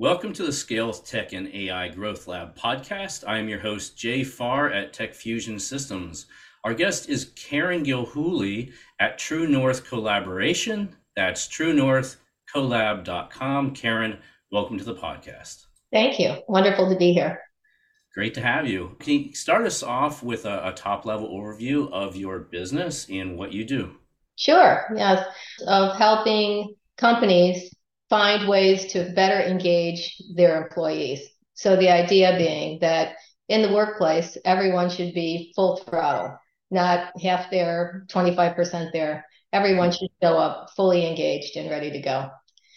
Welcome to the Scale Tech and AI Growth Lab podcast. I am your host, Jay Farr at Tech Fusion Systems. Our guest is Karen Gilhooly at True North Collaboration. That's truenorthcollab.com. Karen, welcome to the podcast. Thank you. Wonderful to be here. Great to have you. Can you start us off with a, a top level overview of your business and what you do? Sure. Yes. Of helping companies find ways to better engage their employees. So the idea being that in the workplace, everyone should be full throttle, not half there, 25% there. Everyone should show up fully engaged and ready to go.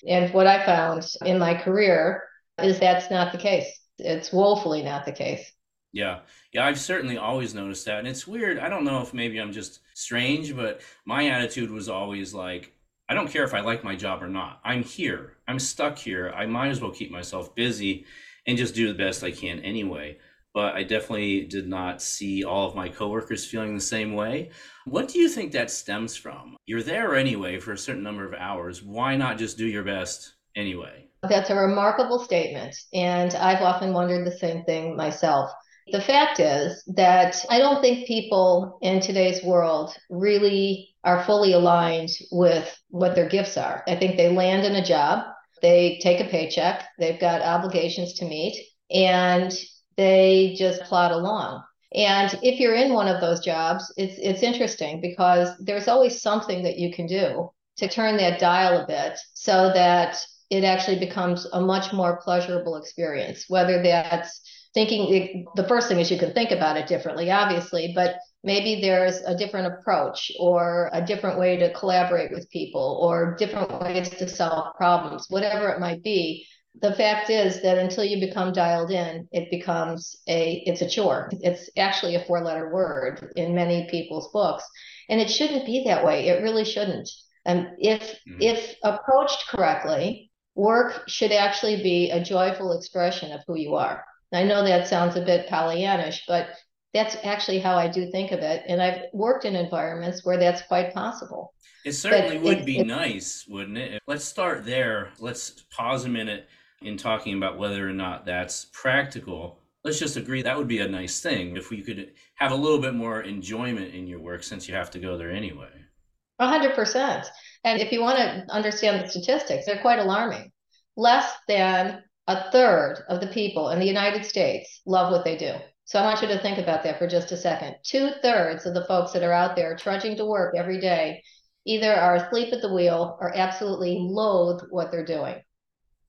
And what I found in my career is that's not the case. It's woefully not the case. Yeah. Yeah, I've certainly always noticed that. And it's weird. I don't know if maybe I'm just strange, but my attitude was always like, I don't care if I like my job or not. I'm here. I'm stuck here. I might as well keep myself busy and just do the best I can anyway. But I definitely did not see all of my coworkers feeling the same way. What do you think that stems from? You're there anyway for a certain number of hours. Why not just do your best anyway? That's a remarkable statement. And I've often wondered the same thing myself. The fact is that I don't think people in today's world really are fully aligned with what their gifts are. I think they land in a job, they take a paycheck, they've got obligations to meet, and they just plod along. And if you're in one of those jobs, it's it's interesting because there's always something that you can do to turn that dial a bit so that it actually becomes a much more pleasurable experience, whether that's thinking the first thing is you can think about it differently, obviously, but maybe there's a different approach or a different way to collaborate with people or different ways to solve problems, whatever it might be. The fact is that until you become dialed in, it becomes a it's a chore. It's actually a four-letter word in many people's books. And it shouldn't be that way. It really shouldn't. And if mm-hmm. if approached correctly, work should actually be a joyful expression of who you are. I know that sounds a bit Pollyannish, but that's actually how I do think of it. And I've worked in environments where that's quite possible. It certainly but would it, be it, nice, wouldn't it? Let's start there. Let's pause a minute in talking about whether or not that's practical. Let's just agree that would be a nice thing if we could have a little bit more enjoyment in your work since you have to go there anyway. A hundred percent. And if you want to understand the statistics, they're quite alarming. Less than a third of the people in the United States love what they do. So I want you to think about that for just a second. Two thirds of the folks that are out there trudging to work every day either are asleep at the wheel or absolutely loathe what they're doing.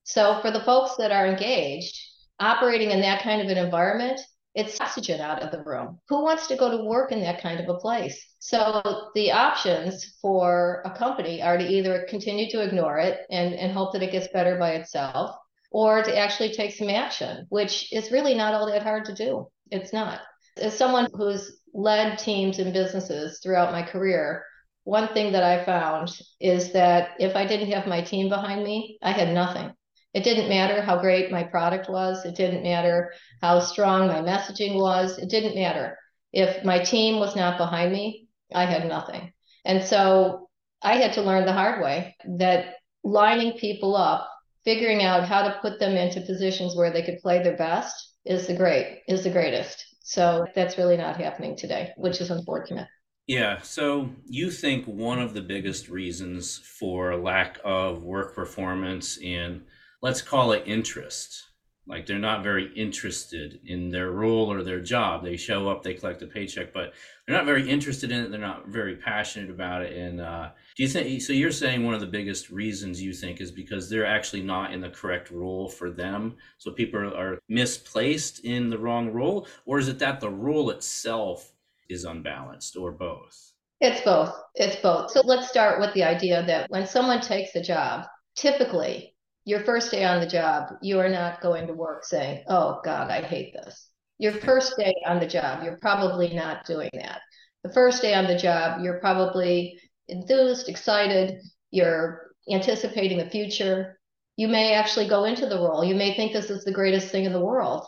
So for the folks that are engaged, operating in that kind of an environment, it's oxygen out of the room. Who wants to go to work in that kind of a place? So the options for a company are to either continue to ignore it and, and hope that it gets better by itself, or to actually take some action, which is really not all that hard to do. It's not. As someone who's led teams and businesses throughout my career, one thing that I found is that if I didn't have my team behind me, I had nothing. It didn't matter how great my product was. It didn't matter how strong my messaging was. It didn't matter. If my team was not behind me, I had nothing. And so I had to learn the hard way that lining people up, figuring out how to put them into positions where they could play their best is the great is the greatest. So that's really not happening today, which is unfortunate. Yeah. So you think one of the biggest reasons for lack of work performance in let's call it interest like they're not very interested in their role or their job. They show up they collect a paycheck but they're not very interested in it. They're not very passionate about it. And uh, do you think so you're saying one of the biggest reasons you think is because they're actually not in the correct role for them. So people are misplaced in the wrong role or is it that the role itself is unbalanced or both? It's both. It's both. So let's start with the idea that when someone takes a job typically your first day on the job, you are not going to work saying, Oh God, I hate this. Your first day on the job, you're probably not doing that. The first day on the job, you're probably enthused, excited, you're anticipating the future. You may actually go into the role. You may think this is the greatest thing in the world.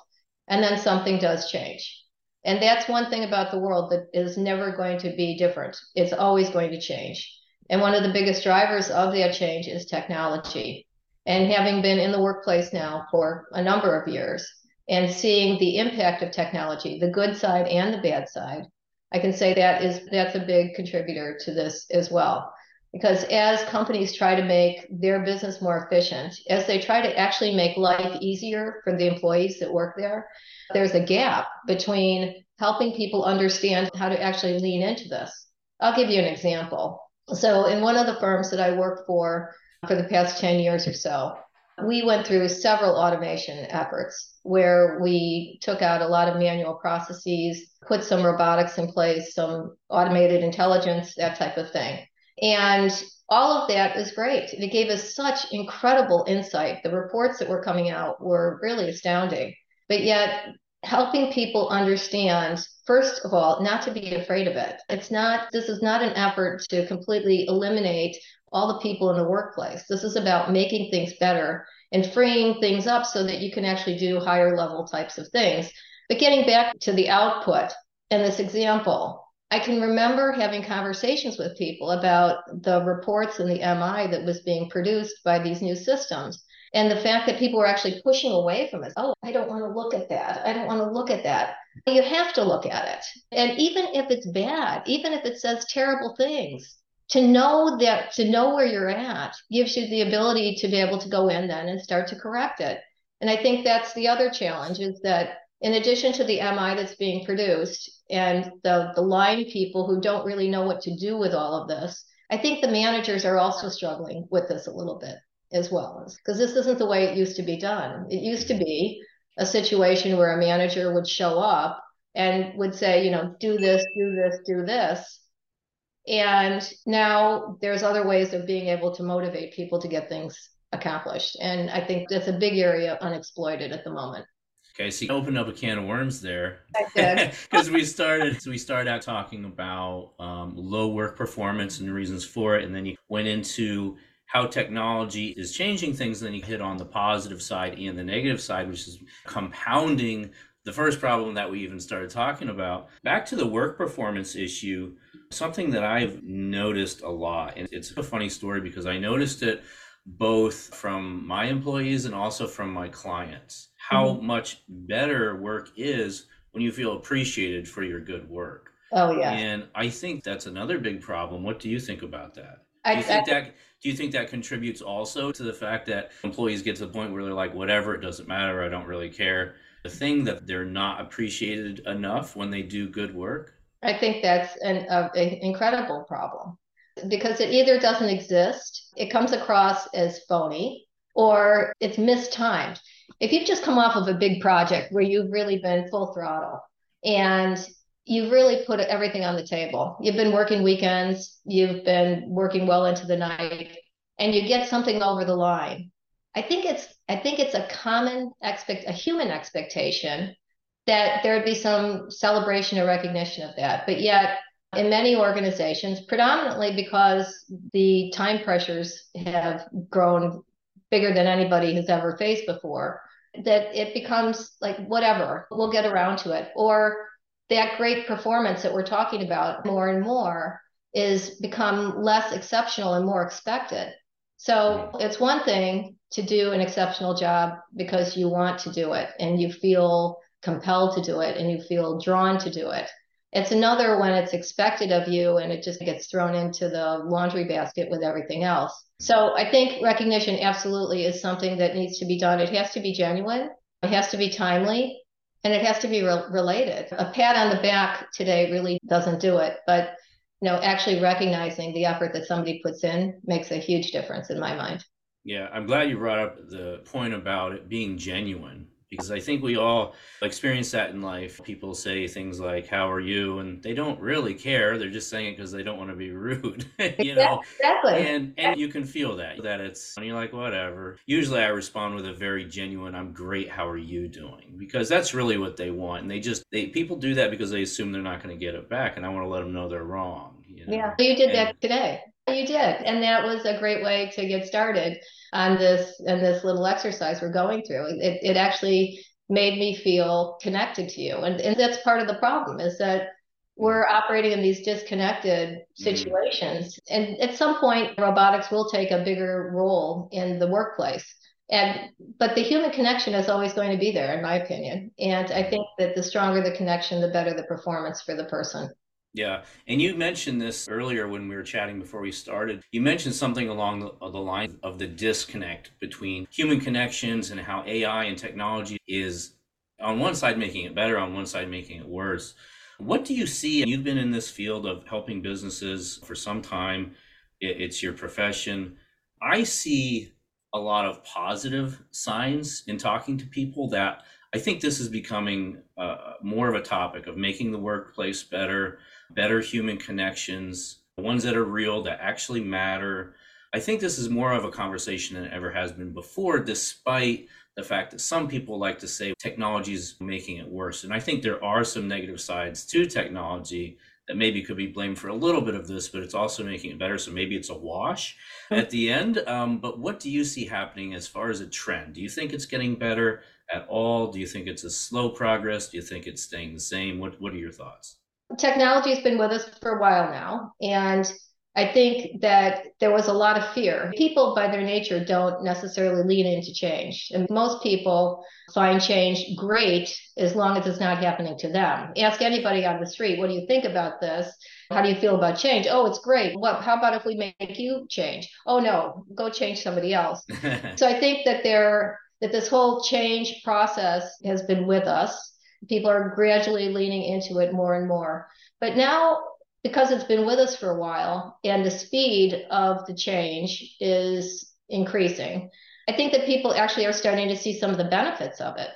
And then something does change. And that's one thing about the world that is never going to be different. It's always going to change. And one of the biggest drivers of that change is technology. And having been in the workplace now for a number of years and seeing the impact of technology, the good side and the bad side, I can say that is that's a big contributor to this as well. Because as companies try to make their business more efficient, as they try to actually make life easier for the employees that work there, there's a gap between helping people understand how to actually lean into this. I'll give you an example. So, in one of the firms that I worked for for the past 10 years or so, we went through several automation efforts where we took out a lot of manual processes, put some robotics in place, some automated intelligence, that type of thing. And all of that was great. It gave us such incredible insight. The reports that were coming out were really astounding. But yet, helping people understand first of all not to be afraid of it it's not this is not an effort to completely eliminate all the people in the workplace this is about making things better and freeing things up so that you can actually do higher level types of things but getting back to the output and this example I can remember having conversations with people about the reports and the MI that was being produced by these new systems and the fact that people were actually pushing away from it. Oh, I don't want to look at that. I don't want to look at that. You have to look at it. And even if it's bad, even if it says terrible things, to know that, to know where you're at gives you the ability to be able to go in then and start to correct it. And I think that's the other challenge is that in addition to the MI that's being produced and the, the line people who don't really know what to do with all of this, I think the managers are also struggling with this a little bit as well because this isn't the way it used to be done. It used to be a situation where a manager would show up and would say, you know, do this, do this, do this. And now there's other ways of being able to motivate people to get things accomplished. And I think that's a big area unexploited at the moment. Okay, so you opened up a can of worms there. Because we started, so we started out talking about um, low work performance and the reasons for it, and then you went into how technology is changing things. And Then you hit on the positive side and the negative side, which is compounding the first problem that we even started talking about. Back to the work performance issue, something that I've noticed a lot, and it's a funny story because I noticed it both from my employees and also from my clients how mm-hmm. much better work is when you feel appreciated for your good work. Oh yeah. And I think that's another big problem. What do you think about that? Do you think I, that do you think that contributes also to the fact that employees get to the point where they're like, whatever, it doesn't matter, I don't really care. The thing that they're not appreciated enough when they do good work. I think that's an, an incredible problem because it either doesn't exist, it comes across as phony, or it's mistimed. If you've just come off of a big project where you've really been full throttle and you've really put everything on the table. You've been working weekends, you've been working well into the night, and you get something over the line. I think it's I think it's a common expect a human expectation that there would be some celebration or recognition of that. But yet in many organizations, predominantly because the time pressures have grown bigger than anybody has ever faced before, that it becomes like whatever, we'll get around to it. Or that great performance that we're talking about more and more is become less exceptional and more expected. So it's one thing to do an exceptional job because you want to do it and you feel compelled to do it and you feel drawn to do it. It's another when it's expected of you and it just gets thrown into the laundry basket with everything else. So I think recognition absolutely is something that needs to be done. It has to be genuine, it has to be timely, and it has to be re- related. A pat on the back today really doesn't do it, but you know, actually recognizing the effort that somebody puts in makes a huge difference in my mind. Yeah, I'm glad you brought up the point about it being genuine because I think we all experience that in life. People say things like, How are you? And they don't really care. They're just saying it because they don't want to be rude, you know? Exactly. And, and you can feel that, that it's, and you're like, Whatever. Usually I respond with a very genuine, I'm great. How are you doing? Because that's really what they want. And they just, they, people do that because they assume they're not going to get it back. And I want to let them know they're wrong. You know? Yeah. You did and, that today. You did. And that was a great way to get started on this and this little exercise we're going through. It, it actually made me feel connected to you. And, and that's part of the problem is that we're operating in these disconnected mm-hmm. situations. Mm-hmm. And at some point, robotics will take a bigger role in the workplace. And but the human connection is always going to be there, in my opinion. And I think that the stronger the connection, the better the performance for the person. Yeah. And you mentioned this earlier when we were chatting before we started. You mentioned something along the, the line of the disconnect between human connections and how AI and technology is on one side making it better, on one side making it worse. What do you see? You've been in this field of helping businesses for some time, it's your profession. I see a lot of positive signs in talking to people that I think this is becoming uh, more of a topic of making the workplace better, better human connections, ones that are real, that actually matter. I think this is more of a conversation than it ever has been before, despite the fact that some people like to say technology is making it worse. And I think there are some negative sides to technology that maybe could be blamed for a little bit of this, but it's also making it better. So maybe it's a wash at the end. Um, but what do you see happening as far as a trend? Do you think it's getting better at all? Do you think it's a slow progress? Do you think it's staying the same? What What are your thoughts? Technology has been with us for a while now, and I think that there was a lot of fear. People, by their nature, don't necessarily lean into change. And most people find change great as long as it's not happening to them. Ask anybody on the street, what do you think about this? How do you feel about change? Oh, it's great. What how about if we make you change? Oh no, go change somebody else. so I think that there that this whole change process has been with us. People are gradually leaning into it more and more. But now because it's been with us for a while and the speed of the change is increasing, I think that people actually are starting to see some of the benefits of it.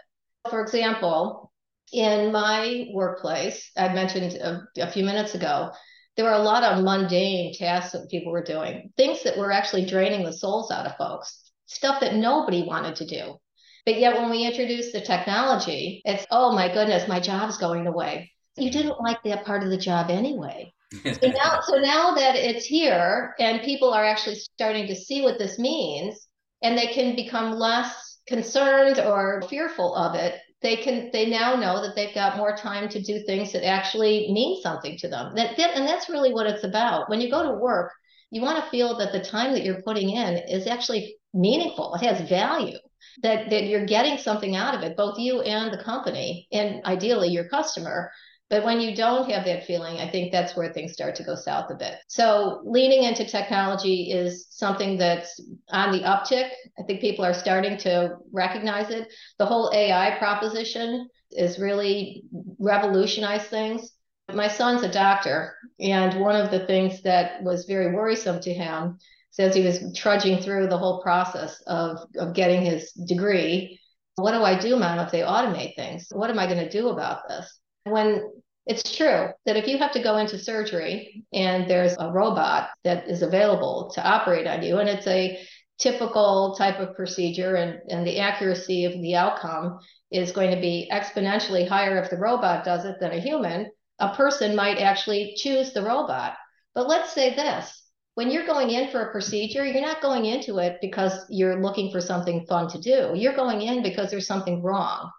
For example, in my workplace, I mentioned a, a few minutes ago, there were a lot of mundane tasks that people were doing, things that were actually draining the souls out of folks, stuff that nobody wanted to do. But yet, when we introduce the technology, it's, oh my goodness, my job's going away. You didn't like that part of the job anyway. So now so now that it's here and people are actually starting to see what this means and they can become less concerned or fearful of it they can they now know that they've got more time to do things that actually mean something to them. That, that and that's really what it's about. When you go to work you want to feel that the time that you're putting in is actually meaningful. It has value that that you're getting something out of it both you and the company and ideally your customer but when you don't have that feeling, I think that's where things start to go south a bit. So leaning into technology is something that's on the uptick. I think people are starting to recognize it. The whole AI proposition is really revolutionized things. My son's a doctor, and one of the things that was very worrisome to him says he was trudging through the whole process of, of getting his degree. What do I do, mom, if they automate things? What am I going to do about this? when it's true that if you have to go into surgery and there's a robot that is available to operate on you, and it's a typical type of procedure, and, and the accuracy of the outcome is going to be exponentially higher if the robot does it than a human, a person might actually choose the robot. But let's say this when you're going in for a procedure, you're not going into it because you're looking for something fun to do. You're going in because there's something wrong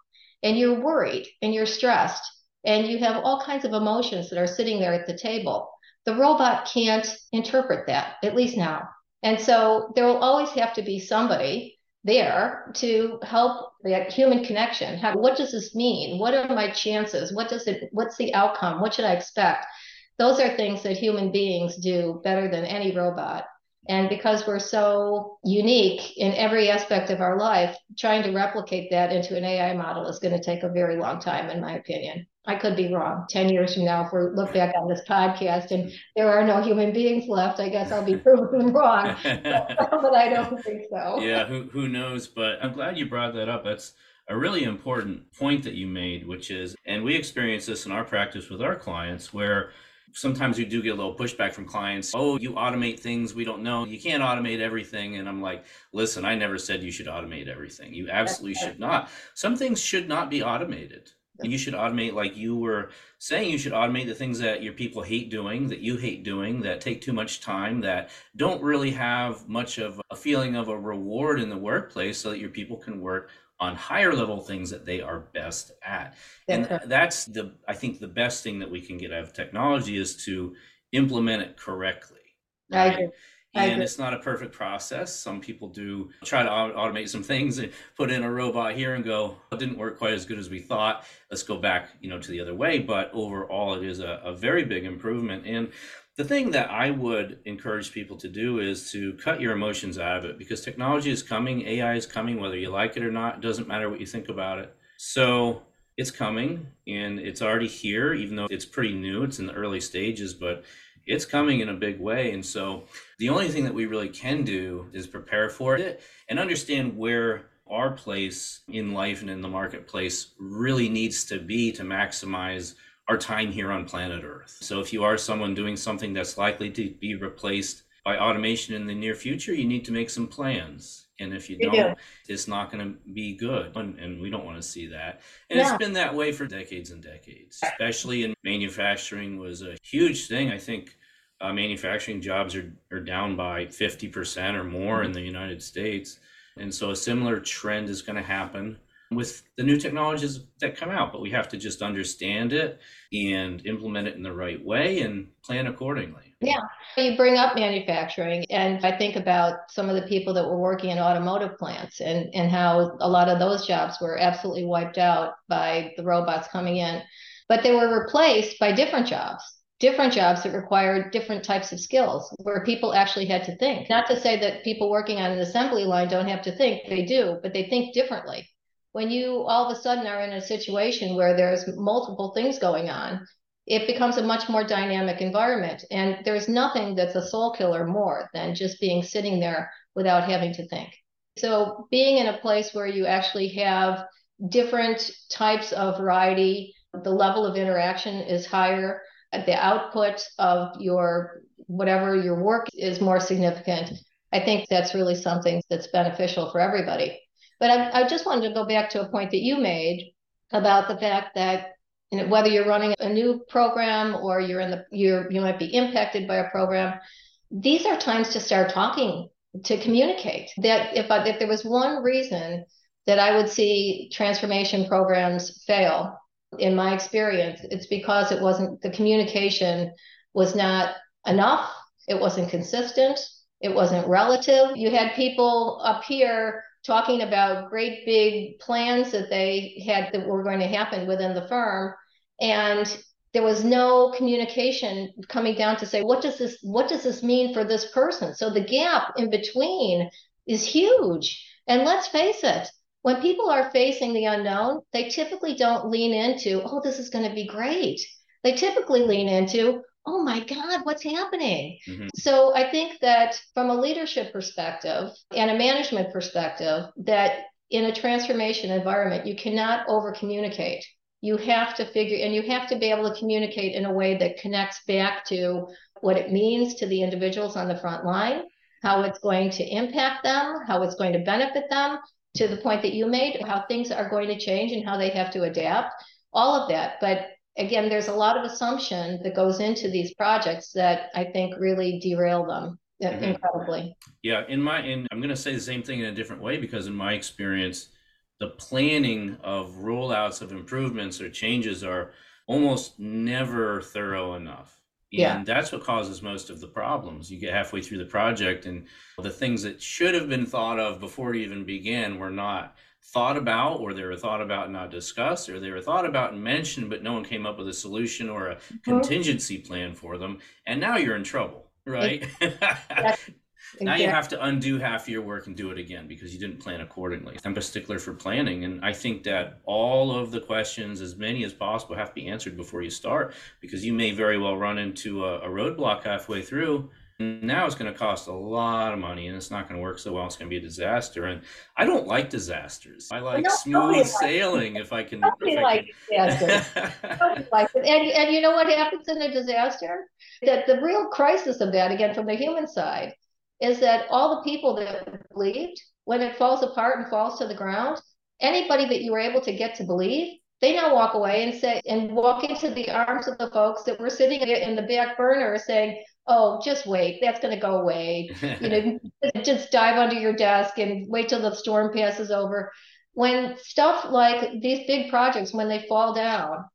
and you're worried and you're stressed and you have all kinds of emotions that are sitting there at the table. The robot can't interpret that, at least now. And so there will always have to be somebody there to help the human connection. How, what does this mean? What are my chances? What does it what's the outcome? What should I expect? Those are things that human beings do better than any robot. And because we're so unique in every aspect of our life, trying to replicate that into an AI model is going to take a very long time, in my opinion. I could be wrong. 10 years from now, if we look back on this podcast and there are no human beings left, I guess I'll be proven wrong. but, but, I don't think so. Yeah, who, who knows? But I'm glad you brought that up. That's a really important point that you made, which is, and we experience this in our practice with our clients where sometimes we do get a little pushback from clients. Oh, you automate things we don't know. You can't automate everything. And I'm like, listen, I never said you should automate everything. You absolutely should not. Some things should not be automated. You should automate, like you were saying, you should automate the things that your people hate doing, that you hate doing, that take too much time, that don't really have much of a feeling of a reward in the workplace so that your people can work on higher level things that they are best at. and that's the I think the best thing that we can get out of technology is to implement it correctly. Right? I agree. And it's not a perfect process. Some people do try to automate some things and put in a robot here and go, it didn't work quite as good as we thought. Let's go back, you know, to the other way. But overall, it is a, a very big improvement. And the thing that I would encourage people to do is to cut your emotions out of it because technology is coming, AI is coming, whether you like it or not. It doesn't matter what you think about it. So it's coming and it's already here, even though it's pretty new. It's in the early stages, but it's coming in a big way. And so the only thing that we really can do is prepare for it and understand where our place in life and in the marketplace really needs to be to maximize our time here on planet Earth. So if you are someone doing something that's likely to be replaced by automation in the near future, you need to make some plans. And if you don't, do. it's not going to be good. And, and, we don't want to see that. And yeah. it's been that way for decades and decades, especially in manufacturing was a huge thing. I think uh, manufacturing jobs are, are down by 50% or more in the United States. And so a similar trend is going to happen with the new technologies that come out, but we have to just understand it and implement it in the right way and plan accordingly. Yeah. You bring up manufacturing, and I think about some of the people that were working in automotive plants and, and how a lot of those jobs were absolutely wiped out by the robots coming in, but they were replaced by different jobs different jobs that required different types of skills where people actually had to think. Not to say that people working on an assembly line don't have to think, they do, but they think differently. When you all of a sudden are in a situation where there's multiple things going on, it becomes a much more dynamic environment. And there's nothing that's a soul killer more than just being sitting there without having to think. So being in a place where you actually have different types of variety, the level of interaction is higher the output of your whatever your work is more significant. I think that's really something that's beneficial for everybody. But I, I just wanted to go back to a point that you made about the fact that you know, whether you're running a new program or you're in the you're you might be impacted by a program, these are times to start talking to communicate. That if I, if there was one reason that I would see transformation programs fail, in my experience, it's because it wasn't the communication was not enough, it wasn't consistent, it wasn't relative. You had people up here talking about great big plans that they had that were going to happen within the firm. And there was no communication coming down to say what does this what does this mean for this person? So the gap in between is huge. And let's face it when people are facing the unknown, they typically don't lean into, oh, this is going to be great. They typically lean into, oh my God, what's happening? Mm-hmm. So I think that from a leadership perspective and a management perspective, that in a transformation environment, you cannot over communicate. You have to figure, and you have to be able to communicate in a way that connects back to what it means to the individuals on the front line, how it's going to impact them, how it's going to benefit them, to the point that you made, how things are going to change and how they have to adapt, all of that. But again, there's a lot of assumption that goes into these projects that I think really derail them mm-hmm. incredibly. Yeah, in my in I'm going to say the same thing in a different way because in my experience, the planning of rollouts of improvements or changes are almost never thorough enough. Yeah. And yeah. that's what causes most of the problems. You get halfway through the project, and the things that should have been thought of before it even began were not thought about, or they were thought about and not discussed, or they were thought about and mentioned, but no one came up with a solution or a mm-hmm. contingency plan for them. And now you're in trouble, right? Now you have to undo half your work and do it again because you didn't plan accordingly. I'm a stickler for planning, and I think that all of the questions, as many as possible, have to be answered before you start because you may very well run into a, a roadblock halfway through. And now it's going to cost a lot of money and it's not going to work so well. It's going to be a disaster. And I don't like disasters. I like smooth sailing if I can. Nobody likes disasters. And, and you know what happens in a disaster? That the real crisis of that, again, from the human side, is that all the people that believed, when it falls apart and falls to the ground, anybody that you were able to get to believe, they now walk away and say and walk into the arms of the folks that were sitting in the back burner saying, "Oh, just wait, that's going to go away." you know, just dive under your desk and wait till the storm passes over. when stuff like these big projects, when they fall down,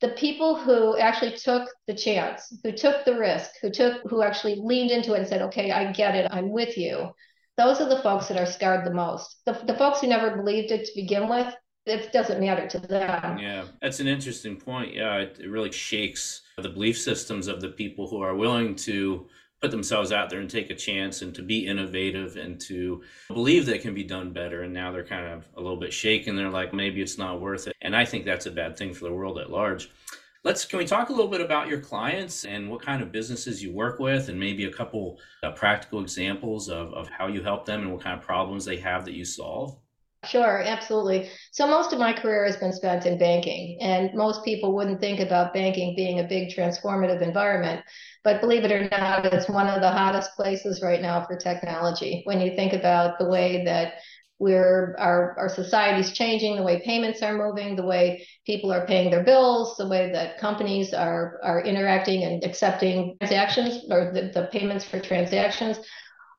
the people who actually took the chance, who took the risk, who took, who actually leaned into it and said, okay, I get it, I'm with you. Those are the folks that are scarred the most. The, the folks who never believed it to begin with, it doesn't matter to them. Yeah, that's an interesting point. Yeah, it, it really shakes the belief systems of the people who are willing to put themselves out there and take a chance and to be innovative and to believe that can be done better. And now they're kind of a little bit shaken. They're like, maybe it's not worth it. And I think that's a bad thing for the world at large. Let's can we talk a little bit about your clients and what kind of businesses you work with, and maybe a couple uh, practical examples of, of how you help them and what kind of problems they have that you solve? Sure, absolutely. So most of my career has been spent in banking, and most people wouldn't think about banking being a big transformative environment. But believe it or not, it's one of the hottest places right now for technology. When you think about the way that we're our our society's changing, the way payments are moving, the way people are paying their bills, the way that companies are are interacting and accepting transactions or the, the payments for transactions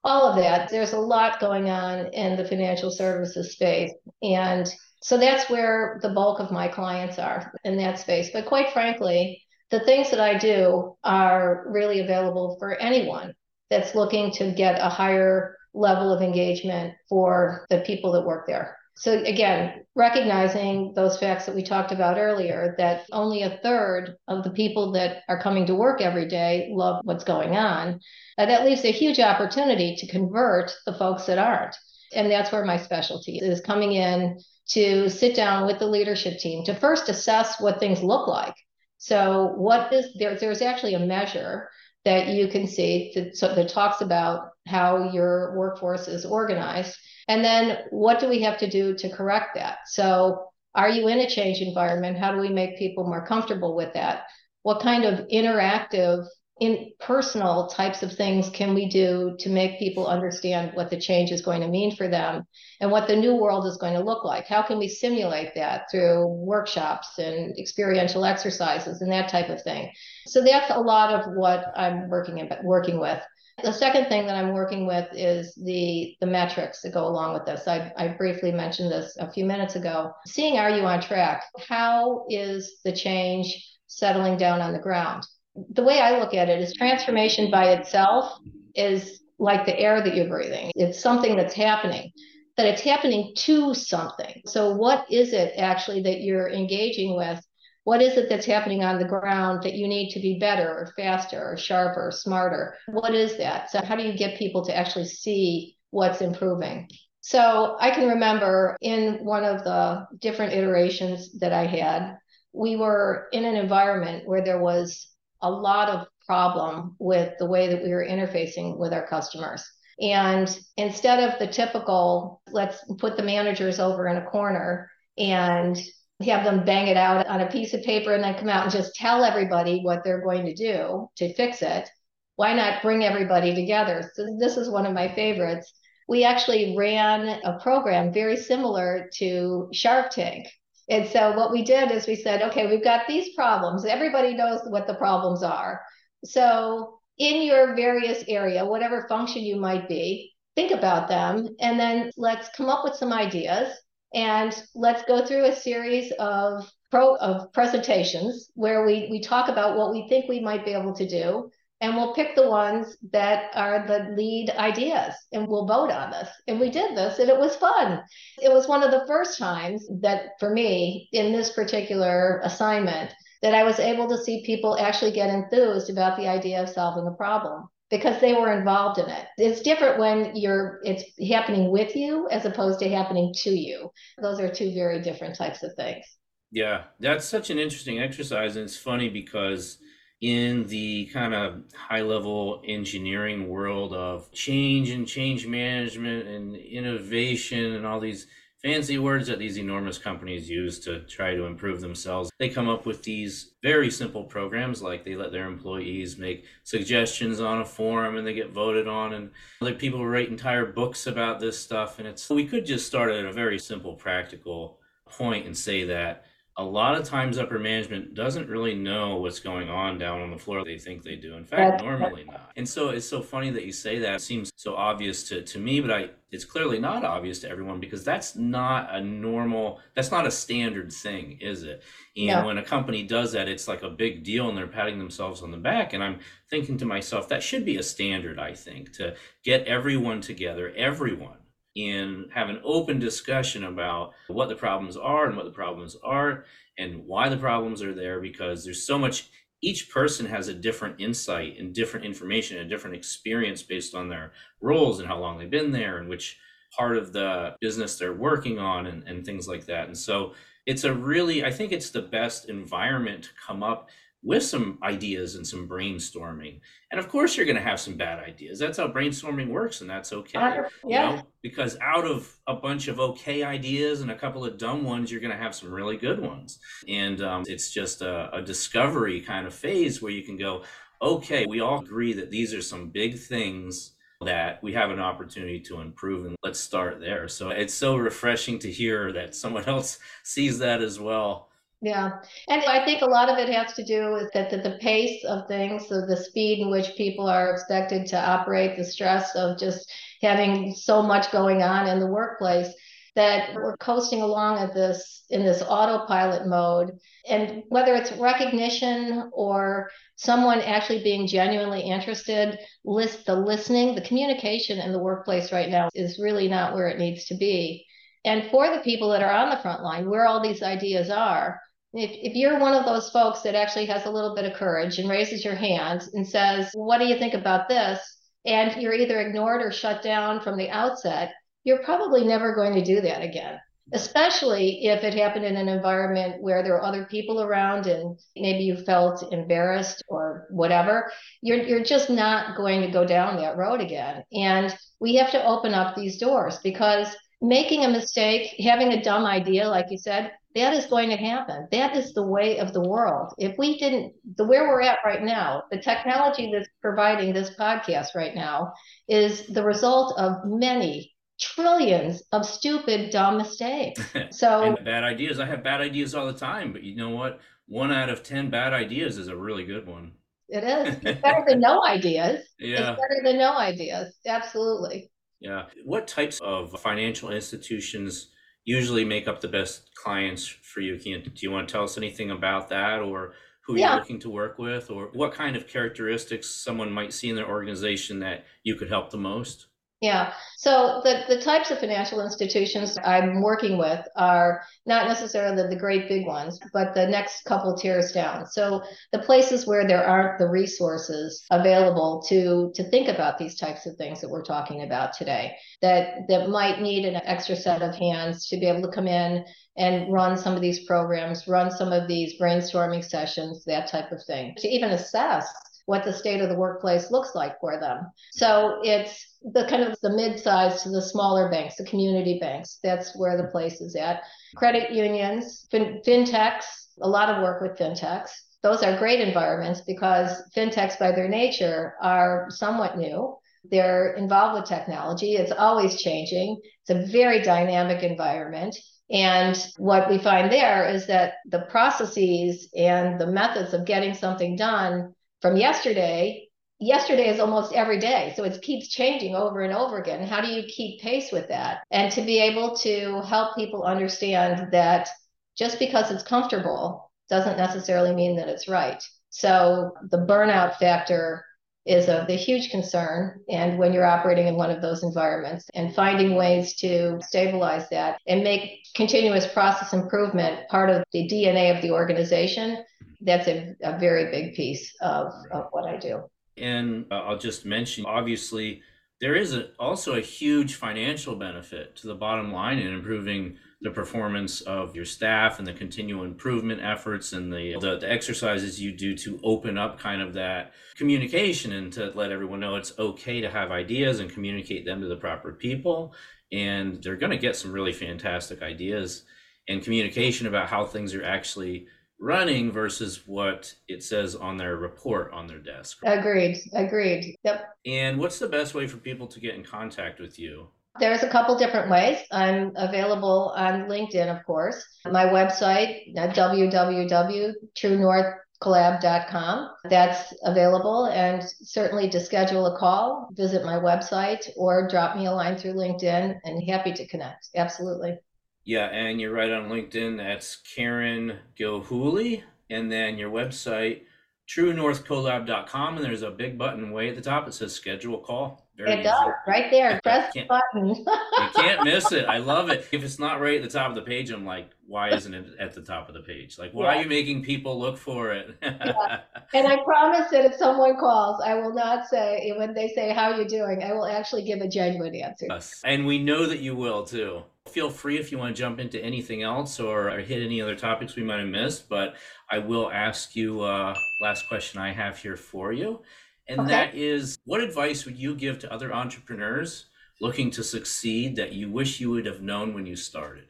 all of that. There's a lot going on in the financial services space. And so that's where the bulk of my clients are in that space. But quite frankly, the things that I do are really available for anyone that's looking to get a higher level of engagement for the people that work there. So again, recognizing those facts that we talked about earlier, that only a third of the people that are coming to work every day love what's going on, uh, that leaves a huge opportunity to convert the folks that aren't. And that's where my specialty is coming in to sit down with the leadership team to first assess what things look like. So what is there, there's actually a measure that you can see that, so, that talks about how your workforce is organized and then what do we have to do to correct that? So, are you in a change environment? How do we make people more comfortable with that? What kind of interactive, in personal types of things can we do to make people understand what the change is going to mean for them and what the new world is going to look like? How can we simulate that through workshops and experiential exercises and that type of thing? So that's a lot of what I'm working working with. The second thing that I'm working with is the the metrics that go along with this. I, I briefly mentioned this a few minutes ago. Seeing are you on track? How is the change settling down on the ground? The way I look at it is transformation by itself is like the air that you're breathing. It's something that's happening, but it's happening to something. So what is it actually that you're engaging with what is it that's happening on the ground that you need to be better or faster or sharper or smarter? What is that? So, how do you get people to actually see what's improving? So, I can remember in one of the different iterations that I had, we were in an environment where there was a lot of problem with the way that we were interfacing with our customers. And instead of the typical, let's put the managers over in a corner and have them bang it out on a piece of paper and then come out and just tell everybody what they're going to do to fix it. Why not bring everybody together? So, this is one of my favorites. We actually ran a program very similar to Shark Tank. And so, what we did is we said, okay, we've got these problems. Everybody knows what the problems are. So, in your various area, whatever function you might be, think about them and then let's come up with some ideas and let's go through a series of pro of presentations where we we talk about what we think we might be able to do and we'll pick the ones that are the lead ideas and we'll vote on this. And we did this and it was fun. It was one of the first times that for me in this particular assignment that i was able to see people actually get enthused about the idea of solving a problem because they were involved in it. It's different when you're it's happening with you as opposed to happening to you. Those are two very different types of things. Yeah, that's such an interesting exercise and it's funny because in the kind of high level engineering world of change and change management and innovation and all these fancy words that these enormous companies use to try to improve themselves. They come up with these very simple programs, like they let their employees make suggestions on a forum and they get voted on, and other people write entire books about this stuff. And it's we could just start at a very simple, practical point and say that a lot of times upper management doesn't really know what's going on down on the floor they think they do. In fact that's, normally that's... not. And so it's so funny that you say that. It seems so obvious to, to me but i it's clearly not obvious to everyone because that's not a normal that's not a standard thing is it? And yeah. when a company does that it's like a big deal and they're patting themselves on the back. And i'm thinking to myself that should be a standard i think to get everyone together everyone and have an open discussion about what the problems are and what the problems are and why the problems are there because there's so much each person has a different insight and different information and a different experience based on their roles and how long they've been there and which part of the business they're working on and, and things like that. And so it's a really i think it's the best environment to come up with some ideas and some brainstorming. And of course, you're going to have some bad ideas. That's how brainstorming works, and that's okay. Uh, yeah. You know? Because out of a bunch of okay ideas and a couple of dumb ones, you're going to have some really good ones. And um, it's just a, a discovery kind of phase where you can go, okay, we all agree that these are some big things that we have an opportunity to improve and let's start there. So it's so refreshing to hear that someone else sees that as well yeah. And I think a lot of it has to do with that the, the pace of things, so the speed in which people are expected to operate, the stress of just having so much going on in the workplace that we're coasting along at this in this autopilot mode and whether it's recognition or someone actually being genuinely interested list the listening the communication in the workplace right now is really not where it needs to be and for the people that are on the front line where all these ideas are if, if you're one of those folks that actually has a little bit of courage and raises your hand and says, What do you think about this? And you're either ignored or shut down from the outset, you're probably never going to do that again, especially if it happened in an environment where there are other people around and maybe you felt embarrassed or whatever. You're, you're just not going to go down that road again. And we have to open up these doors because making a mistake, having a dumb idea, like you said, that is going to happen. That is the way of the world. If we didn't, the where we're at right now, the technology that's providing this podcast right now is the result of many trillions of stupid, dumb mistakes. So bad ideas. I have bad ideas all the time, but you know what? One out of ten bad ideas is a really good one. It is. It's better than no ideas. Yeah. It's better than no ideas. Absolutely. Yeah. What types of financial institutions usually make up the best clients for you? Can you, do you want to tell us anything about that or who yeah. you're looking to work with or what kind of characteristics someone might see in their organization that you could help the most? Yeah. So the, the types of financial institutions I'm working with are not necessarily the great big ones, but the next couple tiers down. So the places where there aren't the resources available to to think about these types of things that we're talking about today, that that might need an extra set of hands to be able to come in and run some of these programs, run some of these brainstorming sessions, that type of thing, to even assess what the state of the workplace looks like for them. So it's the kind of the mid-sized to the smaller banks, the community banks. That's where the place is at. Credit unions, fin- fintechs, a lot of work with fintechs. Those are great environments because fintechs, by their nature, are somewhat new. They're involved with technology. It's always changing. It's a very dynamic environment. And what we find there is that the processes and the methods of getting something done from yesterday. Yesterday is almost every day. So it keeps changing over and over again. How do you keep pace with that? And to be able to help people understand that just because it's comfortable doesn't necessarily mean that it's right. So the burnout factor is a the huge concern. And when you're operating in one of those environments and finding ways to stabilize that and make continuous process improvement part of the dna of the organization that's a, a very big piece of, of what I do. And uh, I'll just mention obviously, there is a, also a huge financial benefit to the bottom line in improving the performance of your staff and the continual improvement efforts and the, the, the exercises you do to open up kind of that communication and to let everyone know it's okay to have ideas and communicate them to the proper people and they're going to get some really fantastic ideas and communication about how things are actually running versus what it says on their report on their desk. Agreed. Agreed. Yep. And what's the best way for people to get in contact with you? There's a couple different ways. I'm available on LinkedIn, of course. My website, uh, www.truenorthcollab.com. That's available. And certainly to schedule a call, visit my website or drop me a line through LinkedIn and happy to connect. Absolutely. Yeah, and you're right on LinkedIn. That's Karen Gilhooly. And then your website, truenorthcollab.com. And there's a big button way at the top. It says schedule a call. Very it does, right there. Press the button. you can't miss it. I love it. If it's not right at the top of the page, I'm like, why isn't it at the top of the page? Like, why yeah. are you making people look for it? yeah. And I promise that if someone calls, I will not say when they say how are you doing, I will actually give a genuine answer. Yes. And we know that you will too. Feel free if you want to jump into anything else or, or hit any other topics we might have missed. But I will ask you uh, last question I have here for you. And okay. that is what advice would you give to other entrepreneurs looking to succeed that you wish you would have known when you started?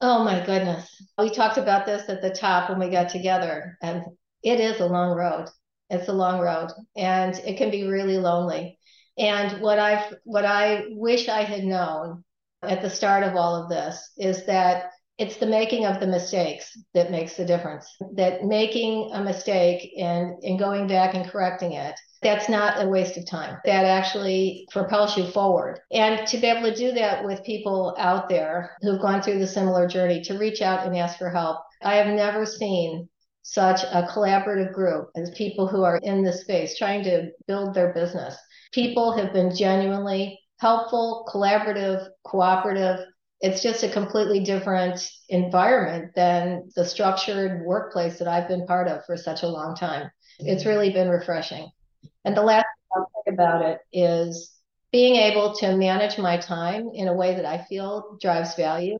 Oh my goodness. We talked about this at the top when we got together, and it is a long road. It's a long road, and it can be really lonely. And what I what I wish I had known at the start of all of this is that it's the making of the mistakes that makes the difference. That making a mistake and, and going back and correcting it that's not a waste of time. That actually propels you forward. And to be able to do that with people out there who've gone through the similar journey, to reach out and ask for help. I have never seen such a collaborative group as people who are in this space trying to build their business. People have been genuinely helpful, collaborative, cooperative. It's just a completely different environment than the structured workplace that I've been part of for such a long time. It's mm-hmm. really been refreshing. And the last thing I'll say about it is being able to manage my time in a way that I feel drives value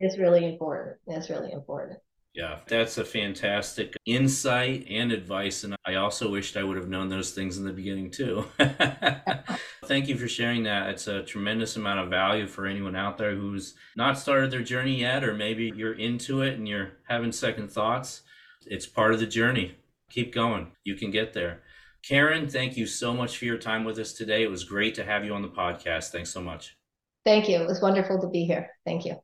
is really important. It's really important. Yeah, that's a fantastic insight and advice. And I also wished I would have known those things in the beginning too. Thank you for sharing that. It's a tremendous amount of value for anyone out there who's not started their journey yet, or maybe you're into it and you're having second thoughts. It's part of the journey. Keep going. You can get there. Karen, thank you so much for your time with us today. It was great to have you on the podcast. Thanks so much. Thank you. It was wonderful to be here. Thank you.